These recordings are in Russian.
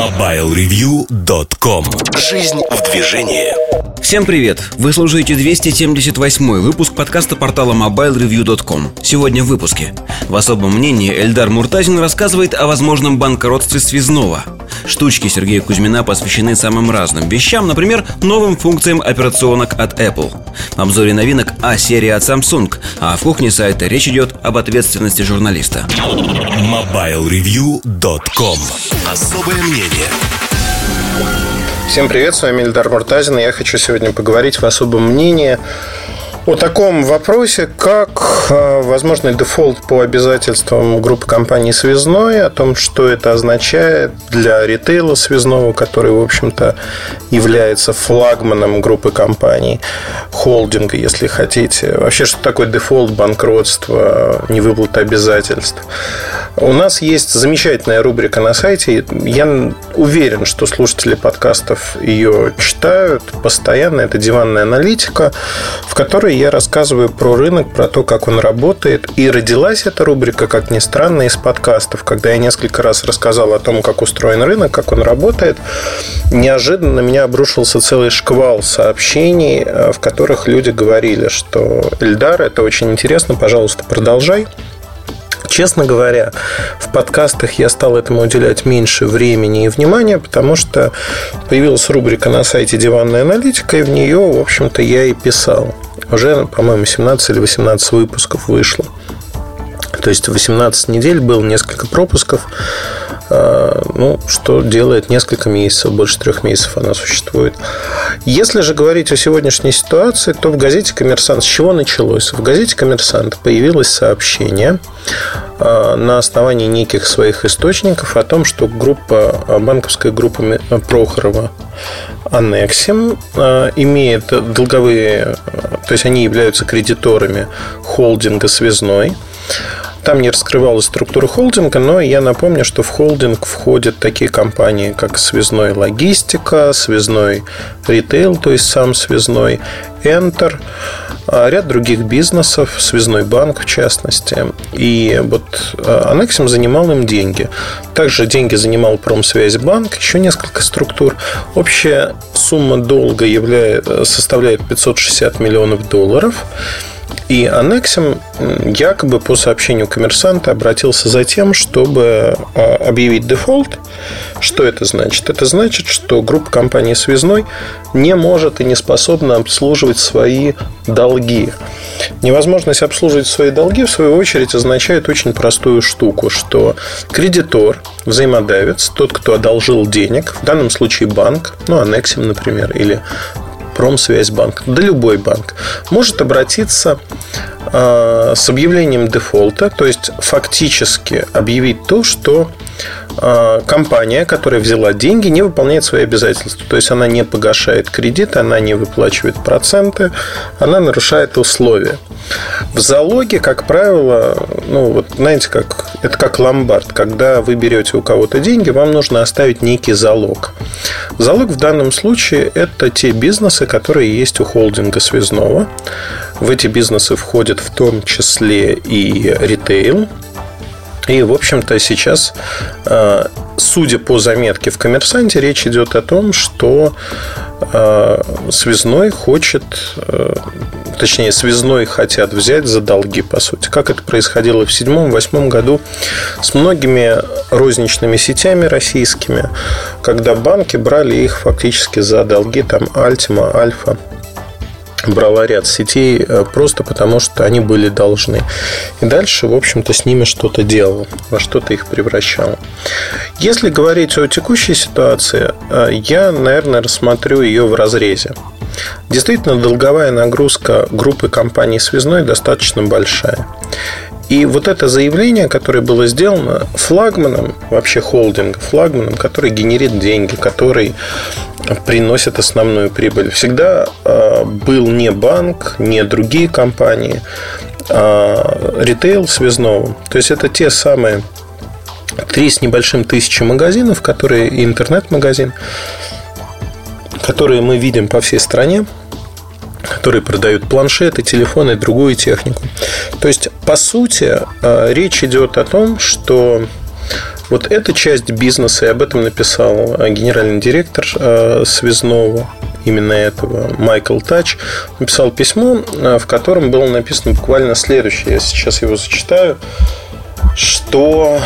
MobileReview.com Жизнь в движении. Всем привет! Вы слушаете 278 выпуск подкаста портала MobileReview.com Сегодня в выпуске. В особом мнении Эльдар Муртазин рассказывает о возможном банкротстве связного. Штучки Сергея Кузьмина посвящены самым разным вещам, например, новым функциям операционок от Apple. В обзоре новинок А серии от Samsung, а в кухне сайта речь идет об ответственности журналиста. MobileReview.com Особое мнение Всем привет, с вами Эльдар Муртазин, я хочу сегодня поговорить в особом мнении о таком вопросе, как э, возможный дефолт по обязательствам группы компаний «Связной», о том, что это означает для ритейла связного, который, в общем-то, является флагманом группы компаний, холдинга, если хотите. Вообще, что такое дефолт, банкротство, невыплата обязательств. У нас есть замечательная рубрика на сайте. Я уверен, что слушатели подкастов ее читают постоянно. Это «Диванная аналитика», в которой я рассказываю про рынок, про то, как он работает. И родилась эта рубрика, как ни странно, из подкастов. Когда я несколько раз рассказал о том, как устроен рынок, как он работает, неожиданно на меня обрушился целый шквал сообщений, э, в которых люди говорили, что Эльдар, это очень интересно, пожалуйста, продолжай. Честно говоря, в подкастах я стал этому уделять меньше времени и внимания, потому что появилась рубрика на сайте «Диванная аналитика», и в нее, в общем-то, я и писал. Уже, по-моему, 17 или 18 выпусков вышло. То есть 18 недель было несколько пропусков, ну, что делает несколько месяцев, больше трех месяцев она существует. Если же говорить о сегодняшней ситуации, то в газете «Коммерсант» с чего началось? В газете «Коммерсант» появилось сообщение а, на основании неких своих источников о том, что группа, банковская группа Прохорова Аннексим а, имеет долговые, то есть они являются кредиторами холдинга «Связной», там не раскрывалась структура холдинга, но я напомню, что в холдинг входят такие компании, как связной логистика, связной ритейл, то есть сам связной, Enter, а ряд других бизнесов, связной банк в частности. И вот Анексим занимал им деньги. Также деньги занимал Промсвязьбанк, еще несколько структур. Общая сумма долга являет, составляет 560 миллионов долларов. И Анексим якобы по сообщению коммерсанта обратился за тем, чтобы а, объявить дефолт. Что это значит? Это значит, что группа компании «Связной» не может и не способна обслуживать свои долги. Невозможность обслуживать свои долги, в свою очередь, означает очень простую штуку, что кредитор, взаимодавец, тот, кто одолжил денег, в данном случае банк, ну, Анексим, например, или Промсвязьбанк, да любой банк, может обратиться э, с объявлением дефолта, то есть фактически объявить то, что компания, которая взяла деньги, не выполняет свои обязательства. То есть она не погашает кредит, она не выплачивает проценты, она нарушает условия. В залоге, как правило, ну вот знаете, как это как ломбард. Когда вы берете у кого-то деньги, вам нужно оставить некий залог. Залог в данном случае это те бизнесы, которые есть у холдинга связного. В эти бизнесы входят в том числе и ритейл, и, в общем-то, сейчас, э, судя по заметке в «Коммерсанте», речь идет о том, что э, связной хочет, э, точнее, связной хотят взять за долги, по сути. Как это происходило в седьмом-восьмом году с многими розничными сетями российскими, когда банки брали их фактически за долги, там, Альтима, Альфа, брала ряд сетей э, просто потому, что они были должны. И дальше, в общем-то, с ними что-то делал, во что-то их превращал. Если говорить о текущей ситуации, э, я, наверное, рассмотрю ее в разрезе. Действительно, долговая нагрузка группы компаний «Связной» достаточно большая. И вот это заявление, которое было сделано флагманом, вообще холдинга, флагманом, который генерит деньги, который приносит основную прибыль, всегда а, был не банк, не другие компании, а ритейл связного. То есть это те самые три с небольшим тысячи магазинов, которые интернет-магазин, которые мы видим по всей стране, которые продают планшеты, телефоны другую технику. То есть, по сути, э, речь идет о том, что Вот эта часть бизнеса, и об этом написал генеральный директор связного именно этого, Майкл Тач, написал письмо, в котором было написано буквально следующее. Я сейчас его зачитаю что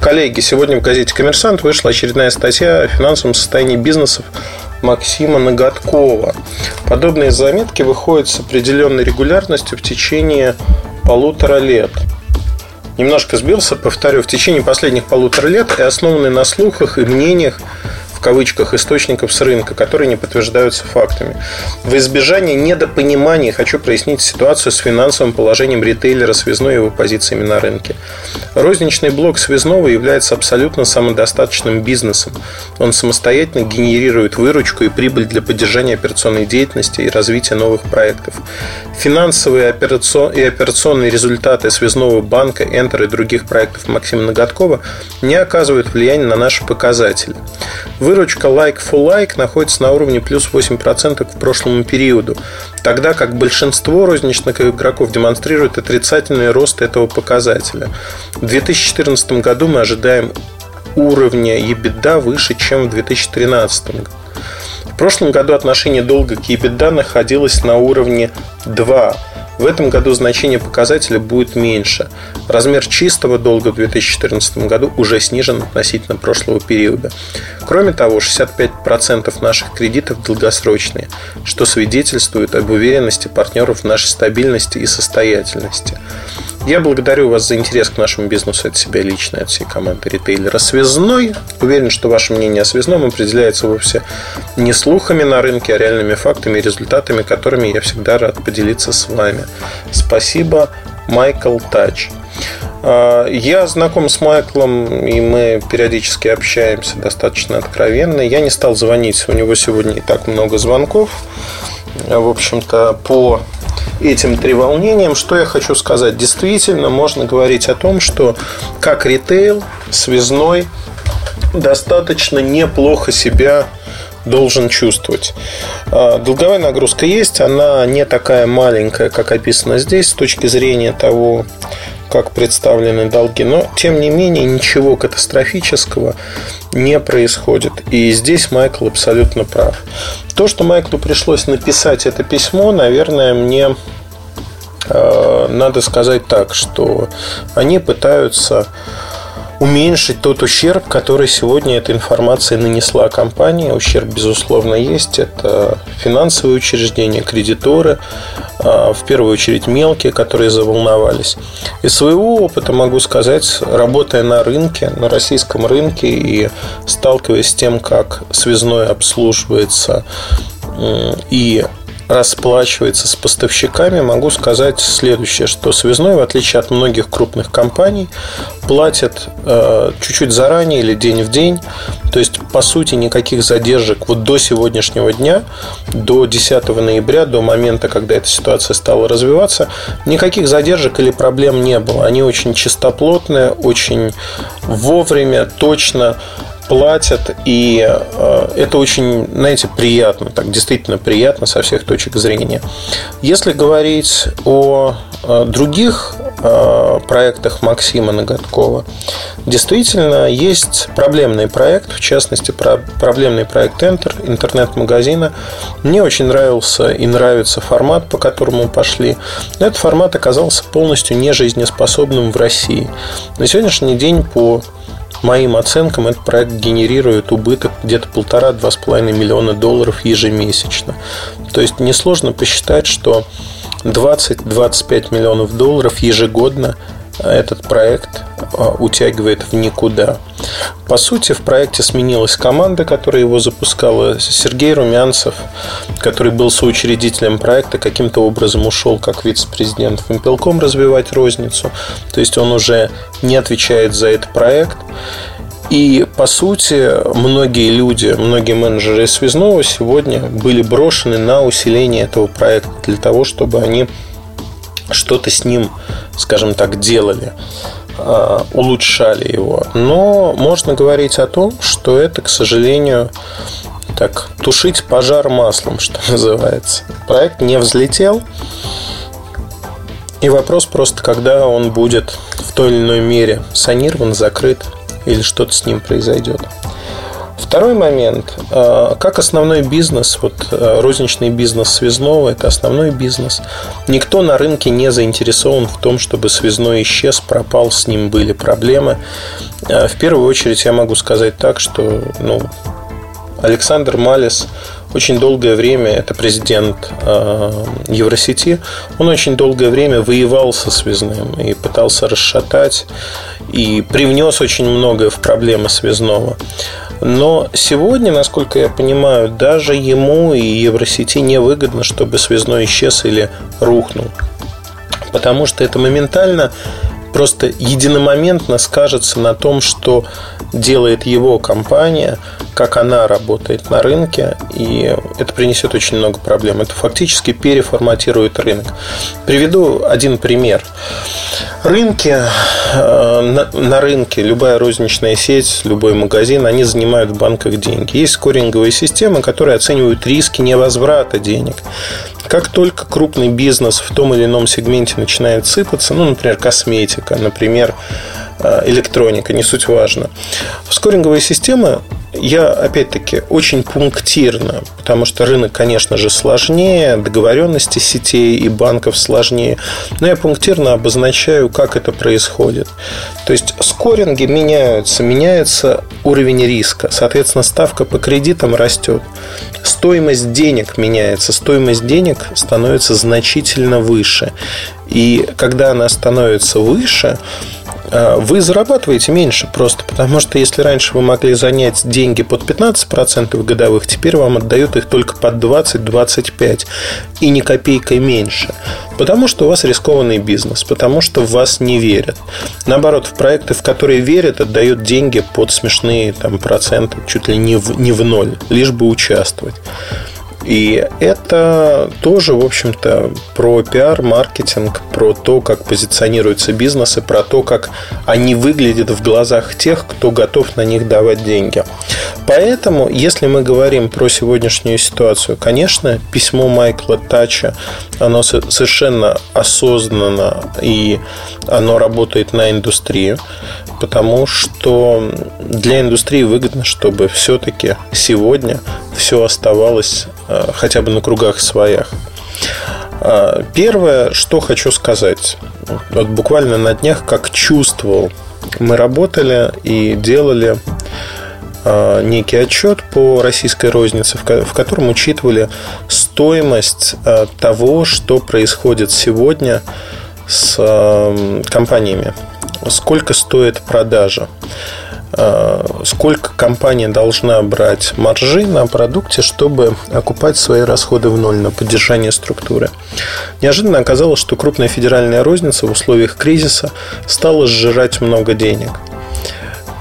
коллеги, сегодня в газете «Коммерсант» вышла очередная статья о финансовом состоянии бизнесов Максима Ноготкова. Подобные заметки выходят с определенной регулярностью в течение полутора лет. Немножко сбился, повторю, в течение последних полутора лет и основанный на слухах и мнениях кавычках источников с рынка, которые не подтверждаются фактами. В избежание недопонимания хочу прояснить ситуацию с финансовым положением ритейлера связной и его позициями на рынке. Розничный блок связного является абсолютно самодостаточным бизнесом. Он самостоятельно генерирует выручку и прибыль для поддержания операционной деятельности и развития новых проектов. Финансовые и операционные результаты связного банка, Enter и других проектов Максима Ноготкова не оказывают влияния на наши показатели. Выручка like for like находится на уровне плюс 8% к прошлому периоду, тогда как большинство розничных игроков демонстрирует отрицательный рост этого показателя. В 2014 году мы ожидаем уровня EBITDA выше, чем в 2013 году. В прошлом году отношение долга к EBITDA находилось на уровне 2, в этом году значение показателя будет меньше. Размер чистого долга в 2014 году уже снижен относительно прошлого периода. Кроме того, 65% наших кредитов долгосрочные, что свидетельствует об уверенности партнеров в нашей стабильности и состоятельности. Я благодарю вас за интерес к нашему бизнесу от себя лично, от всей команды ритейлера «Связной». Уверен, что ваше мнение о «Связном» определяется вовсе не слухами на рынке, а реальными фактами и результатами, которыми я всегда рад поделиться с вами. Спасибо, Майкл Тач. А, я знаком с Майклом, и мы периодически общаемся достаточно откровенно. Я не стал звонить, у него сегодня и так много звонков. В общем-то, по этим треволнениям, что я хочу сказать? Действительно, можно говорить о том, что как ритейл, связной достаточно неплохо себя должен чувствовать. А, долговая нагрузка есть, она не такая маленькая, как описано здесь, с точки зрения того, как представлены долги. Но, тем не менее, ничего катастрофического не происходит. И здесь Майкл абсолютно прав. То, что Майклу пришлось написать это письмо, наверное, мне э, надо сказать так, что они пытаются уменьшить тот ущерб, который сегодня эта информация нанесла компании. Ущерб, безусловно, есть. Это финансовые учреждения, кредиторы, а, в первую очередь мелкие, которые заволновались. Из своего опыта могу сказать, работая на рынке, на российском рынке и сталкиваясь с тем, как связной обслуживается и расплачивается с поставщиками, могу сказать следующее, что связной, в отличие от многих крупных компаний, платит э, чуть-чуть заранее или день в день. То есть, по сути, никаких задержек вот до сегодняшнего дня, до 10 ноября, до момента, когда эта ситуация стала развиваться, никаких задержек или проблем не было. Они очень чистоплотные, очень вовремя, точно платят, и э, это очень, знаете, приятно, так действительно приятно со всех точек зрения. Если говорить о э, других э, проектах Максима Ноготкова, действительно есть проблемный проект, в частности, проблемный проект Enter, интернет-магазина. Мне очень нравился и нравится формат, по которому пошли. Но этот формат оказался полностью нежизнеспособным в России. На сегодняшний день по моим оценкам, этот проект генерирует убыток где-то полтора-два с половиной миллиона долларов ежемесячно. То есть несложно посчитать, что 20-25 миллионов долларов ежегодно этот проект а, утягивает в никуда. По сути, в проекте сменилась команда, которая его запускала. Сергей Румянцев, который был соучредителем проекта, каким-то образом ушел как вице-президент в Импелком развивать розницу. То есть он уже не отвечает за этот проект. И, по сути, многие люди, многие менеджеры связного сегодня были брошены на усиление этого проекта для того, чтобы они что-то с ним, скажем так, делали, а, улучшали его. Но можно говорить о том, что это, к сожалению, так, тушить пожар маслом, что называется. Проект не взлетел. И вопрос просто, когда он будет в той или иной мере санирован, закрыт или что-то с ним произойдет. Второй момент. А, как основной бизнес, вот а, розничный бизнес связного, это основной бизнес. Никто на рынке не заинтересован в том, чтобы связной исчез, пропал, с ним были проблемы. А, в первую очередь я могу сказать так, что ну, Александр Малис очень долгое время, это президент Евросети, он очень долгое время воевал со связным и пытался расшатать, и привнес очень многое в проблемы связного. Но сегодня, насколько я понимаю, даже ему и Евросети не выгодно, чтобы связной исчез или рухнул. Потому что это моментально просто единомоментно скажется на том, что делает его компания, как она работает на рынке, и это принесет очень много проблем. Это фактически переформатирует рынок. Приведу один пример. Рынки, э, на, на рынке любая розничная сеть, любой магазин, они занимают в банках деньги. Есть скоринговые системы, которые оценивают риски невозврата денег. Как только крупный бизнес в том или ином сегменте начинает сыпаться, ну, например, косметика, например, э, электроника, не суть важно. Скоринговые системы я, опять-таки, очень пунктирно, потому что рынок, конечно же, сложнее, договоренности сетей и банков сложнее, но я пунктирно обозначаю, как это происходит. То есть, скоринги меняются, меняется уровень риска, соответственно, ставка по кредитам растет, стоимость денег меняется, стоимость денег становится значительно выше. И когда она становится выше, а, вы зарабатываете меньше просто, потому что если раньше вы могли занять деньги под 15% годовых, теперь вам отдают их только под 20-25% и ни копейкой меньше. Потому что у вас рискованный бизнес, потому что в вас не верят. Наоборот, в проекты, в которые верят, отдают деньги под смешные там, проценты, чуть ли не в, не в ноль, лишь бы участвовать. И это тоже, в общем-то, про пиар, маркетинг, про то, как позиционируются бизнесы, про то, как они выглядят в глазах тех, кто готов на них давать деньги. Поэтому, если мы говорим про сегодняшнюю ситуацию, конечно, письмо Майкла Тача, оно совершенно осознанно и оно работает на индустрию, потому что для индустрии выгодно, чтобы все-таки сегодня все оставалось хотя бы на кругах своях. А, первое, что хочу сказать. Вот буквально на днях, как чувствовал, мы работали и делали а, некий отчет по российской рознице, в котором учитывали стоимость того, что происходит сегодня с компаниями. Сколько стоит продажа. Э, сколько компания должна брать маржи на продукте, чтобы окупать свои расходы в ноль на поддержание структуры. Неожиданно оказалось, что крупная федеральная розница в условиях кризиса стала сжирать много денег.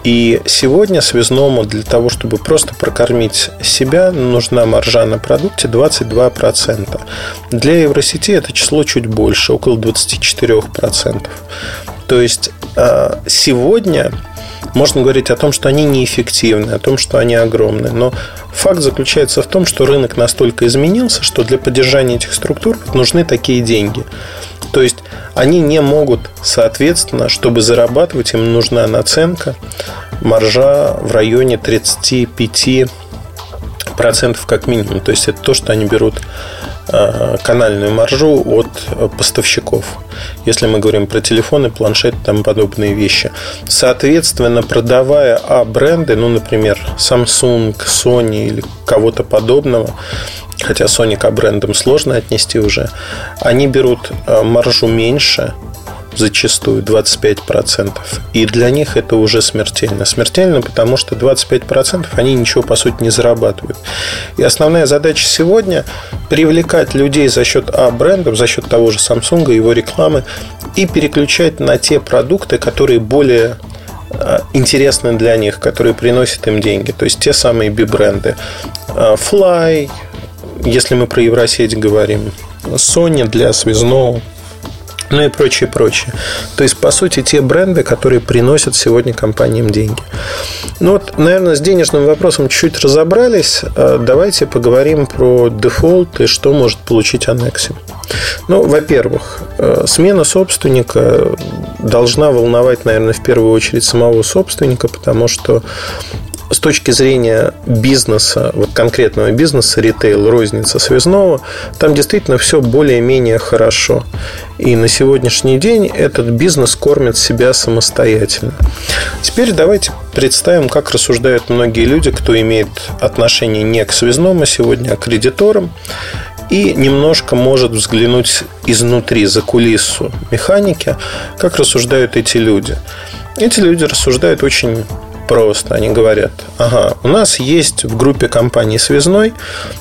И сегодня связному для того, чтобы просто прокормить себя, нужна маржа на продукте 22%. Для Евросети это число чуть больше, около 24%. То есть э, сегодня можно говорить о том, что они неэффективны, о том, что они огромны. Но факт заключается в том, что рынок настолько изменился, что для поддержания этих структур нужны такие деньги. То есть они не могут, соответственно, чтобы зарабатывать, им нужна наценка, маржа в районе 35 процентов как минимум. То есть это то, что они берут канальную маржу от поставщиков. Если мы говорим про телефоны, планшеты и тому подобные вещи. Соответственно, продавая А-бренды, ну, например, Samsung, Sony или кого-то подобного, хотя Sony к брендам сложно отнести уже, они берут э, маржу меньше, зачастую 25%. И для них это уже смертельно. Смертельно, потому что 25% они ничего, по сути, не зарабатывают. И основная задача сегодня – привлекать людей за счет А брендов, за счет того же Samsung, его рекламы, и переключать на те продукты, которые более а, интересны для них, которые приносят им деньги. То есть те самые би-бренды. А, Fly, если мы про Евросеть говорим, Sony для связного, ну и прочее, прочее. То есть, по сути, те бренды, которые приносят сегодня компаниям деньги. Ну вот, наверное, с денежным вопросом чуть-чуть разобрались. А давайте поговорим про дефолт и что может получить Анексим. Ну, во-первых, э, смена собственника должна волновать, наверное, в первую очередь самого собственника, потому что с точки зрения бизнеса, вот конкретного бизнеса, ритейл, розница, связного, там действительно все более-менее хорошо. И на сегодняшний день этот бизнес кормит себя самостоятельно. Теперь давайте представим, как рассуждают многие люди, кто имеет отношение не к связному сегодня, а к кредиторам и немножко может взглянуть изнутри, за кулису механики, как рассуждают эти люди. Эти люди рассуждают очень просто. Они говорят, ага, у нас есть в группе компании «Связной»,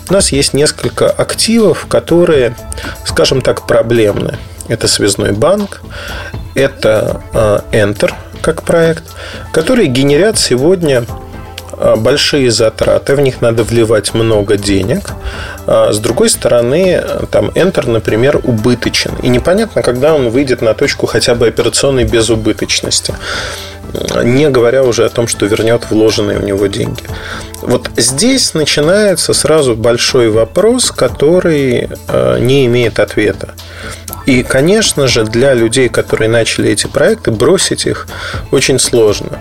у нас есть несколько активов, которые, скажем так, проблемны. Это «Связной банк», это а, Enter как проект, которые генерят сегодня а, большие затраты, в них надо вливать много денег. А с другой стороны, там Enter, например, убыточен. И непонятно, когда он выйдет на точку хотя бы операционной безубыточности не говоря уже о том, что вернет вложенные в него деньги. Вот здесь начинается сразу большой вопрос, который э, не имеет ответа. И, конечно же, для людей, которые начали эти проекты, бросить их очень сложно.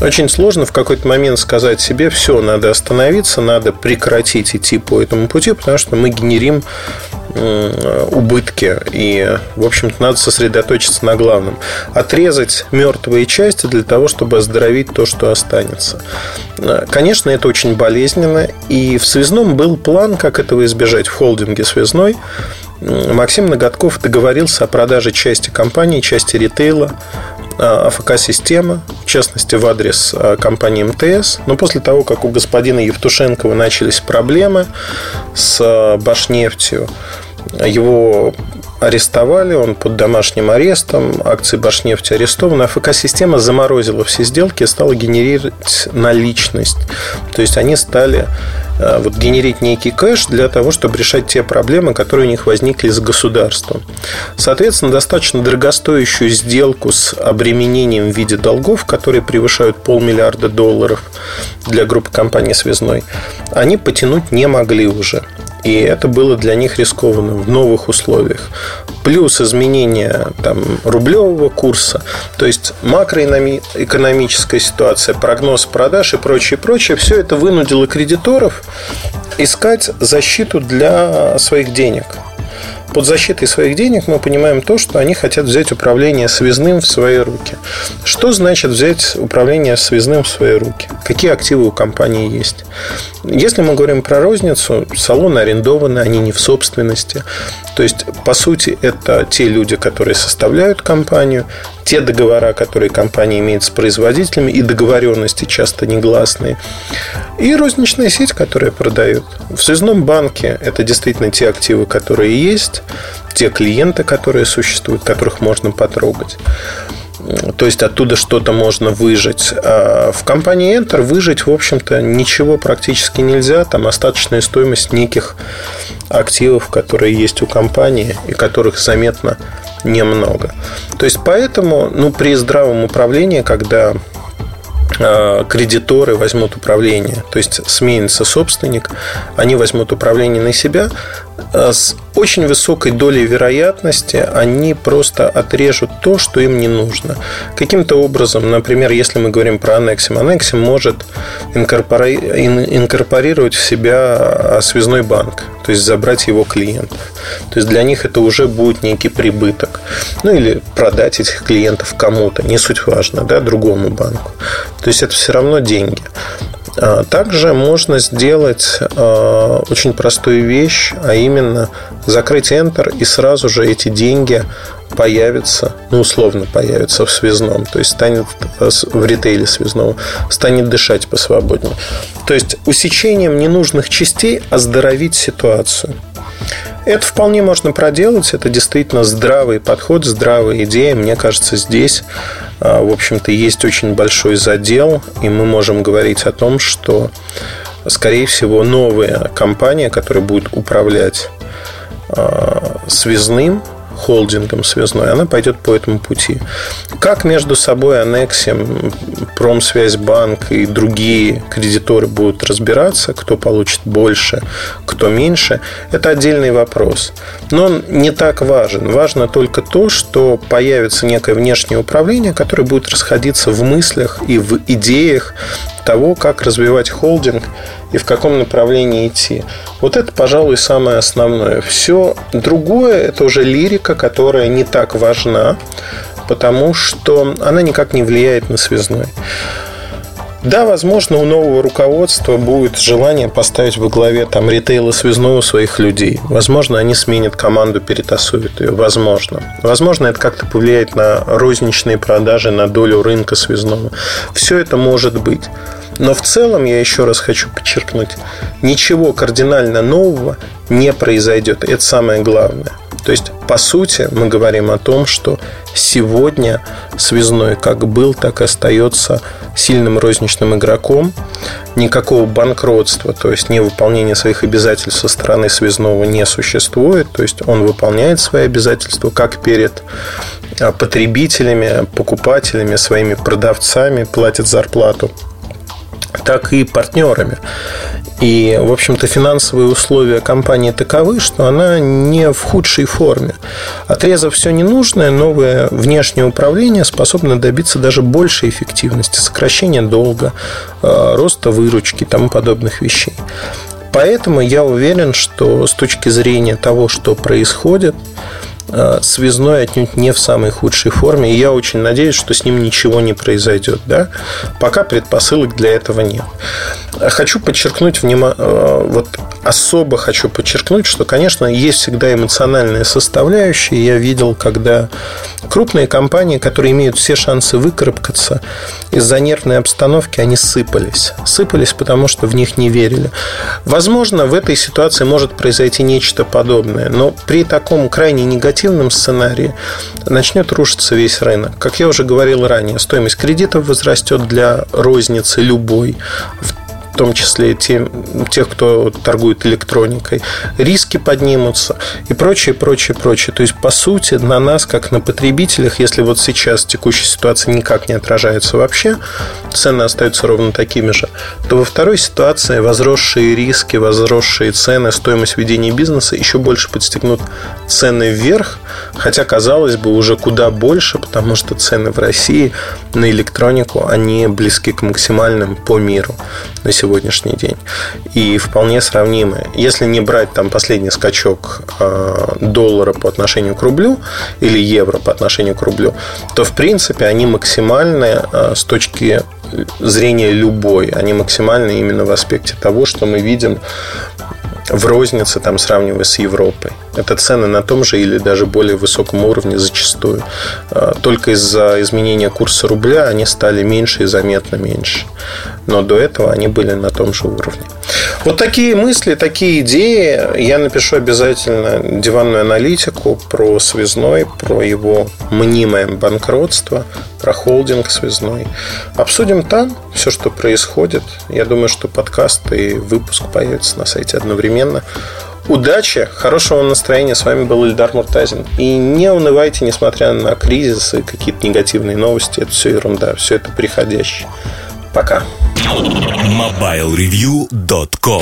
Очень сложно в какой-то момент сказать себе, все, надо остановиться, надо прекратить идти по этому пути, потому что мы генерим убытки. И, в общем-то, надо сосредоточиться на главном. Отрезать мертвые части для того, чтобы оздоровить то, что останется. Конечно, это очень болезненно. И в связном был план, как этого избежать в холдинге связной. Максим Ноготков договорился о продаже части компании, части ритейла а, АФК-система, в частности, в адрес компании МТС. Но после того, как у господина Евтушенкова начались проблемы с Башнефтью, его арестовали, он под домашним арестом, акции Башнефти арестованы. АФК-система заморозила все сделки и стала генерировать наличность. То есть они стали Э, вот генерить некий кэш для того, чтобы решать те проблемы, которые у них возникли с государством. Соответственно, достаточно дорогостоящую сделку с обременением в виде долгов, которые превышают полмиллиарда долларов для группы компании «Связной», они потянуть не могли уже. И это было для них рискованно в новых условиях. Плюс изменение там, рублевого курса, то есть макроэкономическая ситуация, прогноз продаж и прочее, прочее, все это вынудило кредиторов искать защиту для своих денег. Под защитой своих денег мы понимаем то, что они хотят взять управление связным в свои руки. Что значит взять управление связным в свои руки? Какие активы у компании есть? Если мы говорим про розницу, салоны арендованы, они не в собственности. То есть, по сути, это те люди, которые составляют компанию, те договора, которые компания имеет с производителями, и договоренности часто негласные, и розничная сеть, которая продает. В связном банке это действительно те активы, которые есть, те клиенты, которые существуют, которых можно потрогать. То есть оттуда что-то можно выжить. А в компании Enter выжить, в общем-то, ничего практически нельзя. Там остаточная стоимость неких активов, которые есть у компании и которых заметно немного. То есть поэтому ну, при здравом управлении, когда Э, кредиторы возьмут управление, то есть сменится собственник, они возьмут управление на себя, с очень высокой долей вероятности они просто отрежут то, что им не нужно. Каким-то образом, например, если мы говорим про Анексим, Анексим может инкорпорировать в себя связной банк, то есть забрать его клиентов. То есть для них это уже будет некий прибыток. Ну или продать этих клиентов кому-то, не суть важно, да, другому банку. То есть это все равно деньги. А, также можно сделать а, очень простую вещь, а именно закрыть Enter и сразу же эти деньги появятся, ну, условно появятся в связном, то есть станет в ритейле связного, станет дышать посвободнее. То есть усечением ненужных частей оздоровить ситуацию. Это вполне можно проделать. Это действительно здравый подход, здравая идея. Мне кажется, здесь, а, в общем-то, есть очень большой задел, и мы можем говорить о том, что, скорее всего, новая компания, которая будет управлять а, связным, холдингом связной, она пойдет по этому пути. Как между собой Анексим, Промсвязьбанк и другие кредиторы будут разбираться, кто получит больше, кто меньше, это отдельный вопрос. Но он не так важен. Важно только то, что появится некое внешнее управление, которое будет расходиться в мыслях и в идеях того, как развивать холдинг и в каком направлении идти. Вот это, пожалуй, самое основное. Все другое – это уже лирика, которая не так важна, потому что она никак не влияет на связной. Да, возможно, у нового руководства будет желание поставить во главе там ритейла связного своих людей. Возможно, они сменят команду, перетасуют ее. Возможно. Возможно, это как-то повлияет на розничные продажи, на долю рынка связного. Все это может быть. Но в целом, я еще раз хочу подчеркнуть, ничего кардинально нового не произойдет. Это самое главное. То есть, по сути, мы говорим о том, что сегодня связной как был, так и остается сильным розничным игроком. Никакого банкротства, то есть невыполнения своих обязательств со стороны связного не существует. То есть он выполняет свои обязательства как перед а, потребителями, покупателями, своими продавцами, платит зарплату так и партнерами. И, в общем-то, финансовые условия компании таковы, что она не в худшей форме. Отрезав все ненужное, новое внешнее управление способно добиться даже большей эффективности, сокращения долга, э, роста выручки и тому подобных вещей. Поэтому я уверен, что с точки зрения того, что происходит, связной отнюдь не в самой худшей форме. И я очень надеюсь, что с ним ничего не произойдет. Да? Пока предпосылок для этого нет. Хочу подчеркнуть, внима... Э, вот особо хочу подчеркнуть, что, конечно, есть всегда эмоциональная составляющая. Я видел, когда крупные компании, которые имеют все шансы выкарабкаться, из-за нервной обстановки они сыпались. Сыпались, потому что в них не верили. Возможно, в этой ситуации может произойти нечто подобное, но при таком крайне негативном сценарии начнет рушиться весь рынок. Как я уже говорил ранее, стоимость кредитов возрастет для розницы любой, в в том числе тем, тех, кто торгует электроникой, риски поднимутся и прочее, прочее, прочее. То есть, по сути, на нас, как на потребителях, если вот сейчас текущая ситуация никак не отражается вообще, цены остаются ровно такими же, то во второй ситуации возросшие риски, возросшие цены, стоимость ведения бизнеса еще больше подстегнут цены вверх, хотя, казалось бы, уже куда больше, потому что цены в России на электронику, они близки к максимальным по миру на сегодняшний день. И вполне сравнимы. Если не брать там последний скачок э, доллара по отношению к рублю или евро по отношению к рублю, то в принципе они максимальны э, с точки зрения любой. Они максимальны именно в аспекте того, что мы видим в рознице, там, сравнивая с Европой. Это цены на том же или даже более высоком уровне зачастую. А, только из-за изменения курса рубля они стали меньше и заметно меньше. Но до этого они были на том же уровне. Вот такие мысли, такие идеи. Я напишу обязательно диванную аналитику про связной, про его мнимое банкротство, про холдинг связной. Обсудим там все, что происходит. Я думаю, что подкаст и выпуск появится на сайте одновременно. Удачи, хорошего настроения. С вами был Ильдар Муртазин. И не унывайте, несмотря на кризисы, какие-то негативные новости. Это все ерунда, все это приходящее. Пока. MobileReview.com